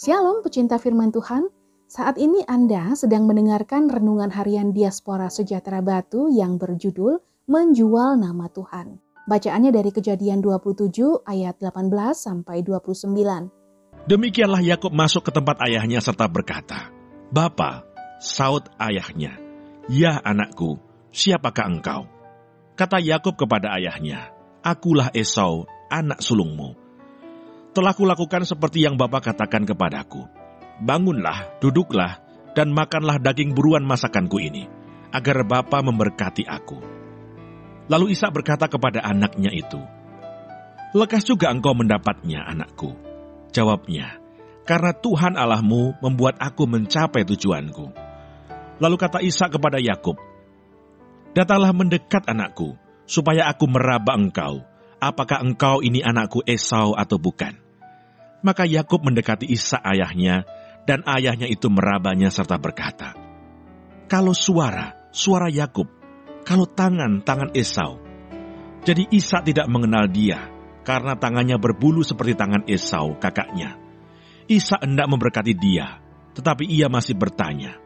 Shalom pecinta firman Tuhan, saat ini Anda sedang mendengarkan renungan harian Diaspora Sejahtera Batu yang berjudul Menjual Nama Tuhan. Bacaannya dari kejadian 27 ayat 18 sampai 29. Demikianlah Yakub masuk ke tempat ayahnya serta berkata, Bapa, saut ayahnya, Ya anakku, siapakah engkau? Kata Yakub kepada ayahnya, Akulah Esau, anak sulungmu telah kulakukan seperti yang Bapak katakan kepadaku. Bangunlah, duduklah, dan makanlah daging buruan masakanku ini, agar Bapa memberkati aku. Lalu Isa berkata kepada anaknya itu, Lekas juga engkau mendapatnya, anakku. Jawabnya, karena Tuhan Allahmu membuat aku mencapai tujuanku. Lalu kata Isa kepada Yakub, Datanglah mendekat anakku, supaya aku meraba engkau, apakah engkau ini anakku Esau atau bukan? Maka Yakub mendekati Isa ayahnya, dan ayahnya itu merabanya serta berkata, Kalau suara, suara Yakub, kalau tangan, tangan Esau. Jadi Isa tidak mengenal dia, karena tangannya berbulu seperti tangan Esau, kakaknya. Isa hendak memberkati dia, tetapi ia masih bertanya,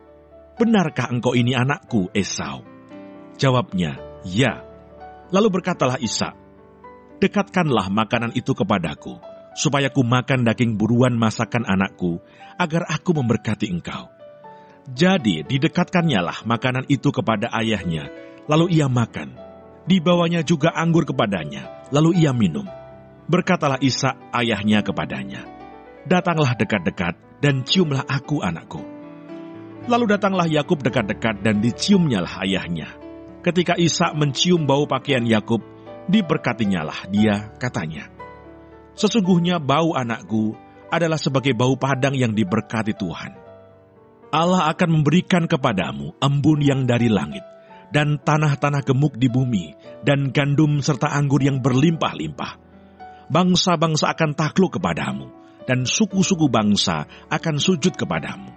Benarkah engkau ini anakku, Esau? Jawabnya, Ya. Lalu berkatalah Isa, dekatkanlah makanan itu kepadaku, supaya ku makan daging buruan masakan anakku, agar aku memberkati engkau. Jadi didekatkannyalah lah makanan itu kepada ayahnya, lalu ia makan. Dibawanya juga anggur kepadanya, lalu ia minum. Berkatalah Isa ayahnya kepadanya, Datanglah dekat-dekat dan ciumlah aku anakku. Lalu datanglah Yakub dekat-dekat dan diciumnya lah ayahnya. Ketika Isa mencium bau pakaian Yakub, diberkatinyalah dia, katanya. Sesungguhnya bau anakku adalah sebagai bau padang yang diberkati Tuhan. Allah akan memberikan kepadamu embun yang dari langit, dan tanah-tanah gemuk di bumi, dan gandum serta anggur yang berlimpah-limpah. Bangsa-bangsa akan takluk kepadamu, dan suku-suku bangsa akan sujud kepadamu.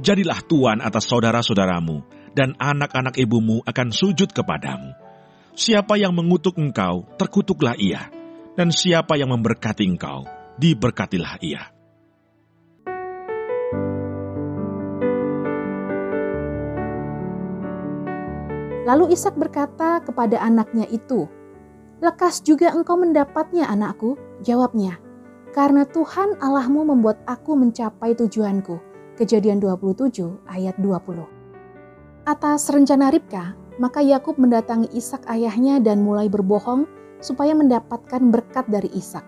Jadilah tuan atas saudara-saudaramu, dan anak-anak ibumu akan sujud kepadamu Siapa yang mengutuk engkau, terkutuklah ia. Dan siapa yang memberkati engkau, diberkatilah ia. Lalu Ishak berkata kepada anaknya itu, Lekas juga engkau mendapatnya anakku, jawabnya, karena Tuhan Allahmu membuat aku mencapai tujuanku. Kejadian 27 ayat 20. Atas rencana Ribka, maka Yakub mendatangi Ishak ayahnya dan mulai berbohong supaya mendapatkan berkat dari Ishak.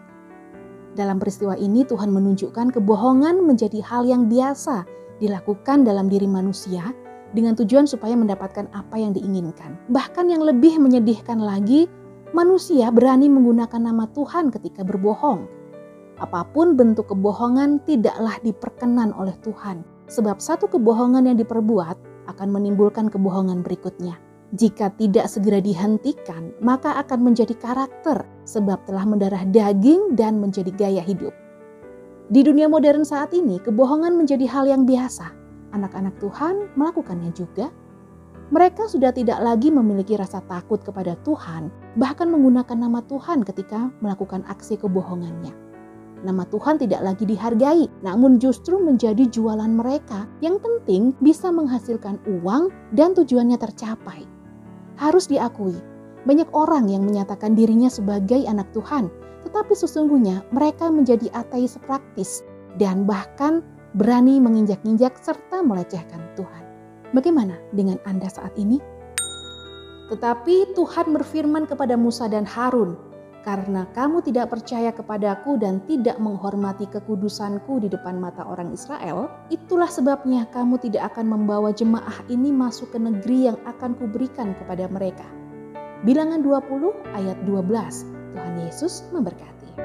Dalam peristiwa ini Tuhan menunjukkan kebohongan menjadi hal yang biasa dilakukan dalam diri manusia dengan tujuan supaya mendapatkan apa yang diinginkan. Bahkan yang lebih menyedihkan lagi, manusia berani menggunakan nama Tuhan ketika berbohong. Apa pun bentuk kebohongan tidaklah diperkenan oleh Tuhan, sebab satu kebohongan yang diperbuat akan menimbulkan kebohongan berikutnya. Jika tidak segera dihentikan, maka akan menjadi karakter sebab telah mendarah daging dan menjadi gaya hidup. Di dunia modern saat ini, kebohongan menjadi hal yang biasa. Anak-anak Tuhan melakukannya juga. Mereka sudah tidak lagi memiliki rasa takut kepada Tuhan, bahkan menggunakan nama Tuhan ketika melakukan aksi kebohongannya. Nama Tuhan tidak lagi dihargai, namun justru menjadi jualan mereka. Yang penting bisa menghasilkan uang dan tujuannya tercapai. Harus diakui, banyak orang yang menyatakan dirinya sebagai anak Tuhan, tetapi sesungguhnya mereka menjadi ateis praktis dan bahkan berani menginjak-injak serta melecehkan Tuhan. Bagaimana dengan Anda saat ini? Tetapi Tuhan berfirman kepada Musa dan Harun, "Karena kamu tidak percaya kepadaku dan tidak menghormati kekudusanku di depan mata orang Israel, itulah sebabnya kamu tidak akan membawa jemaah ini masuk ke negeri yang akan kuberikan kepada mereka. Bilangan 20 ayat 12. Tuhan Yesus memberkati.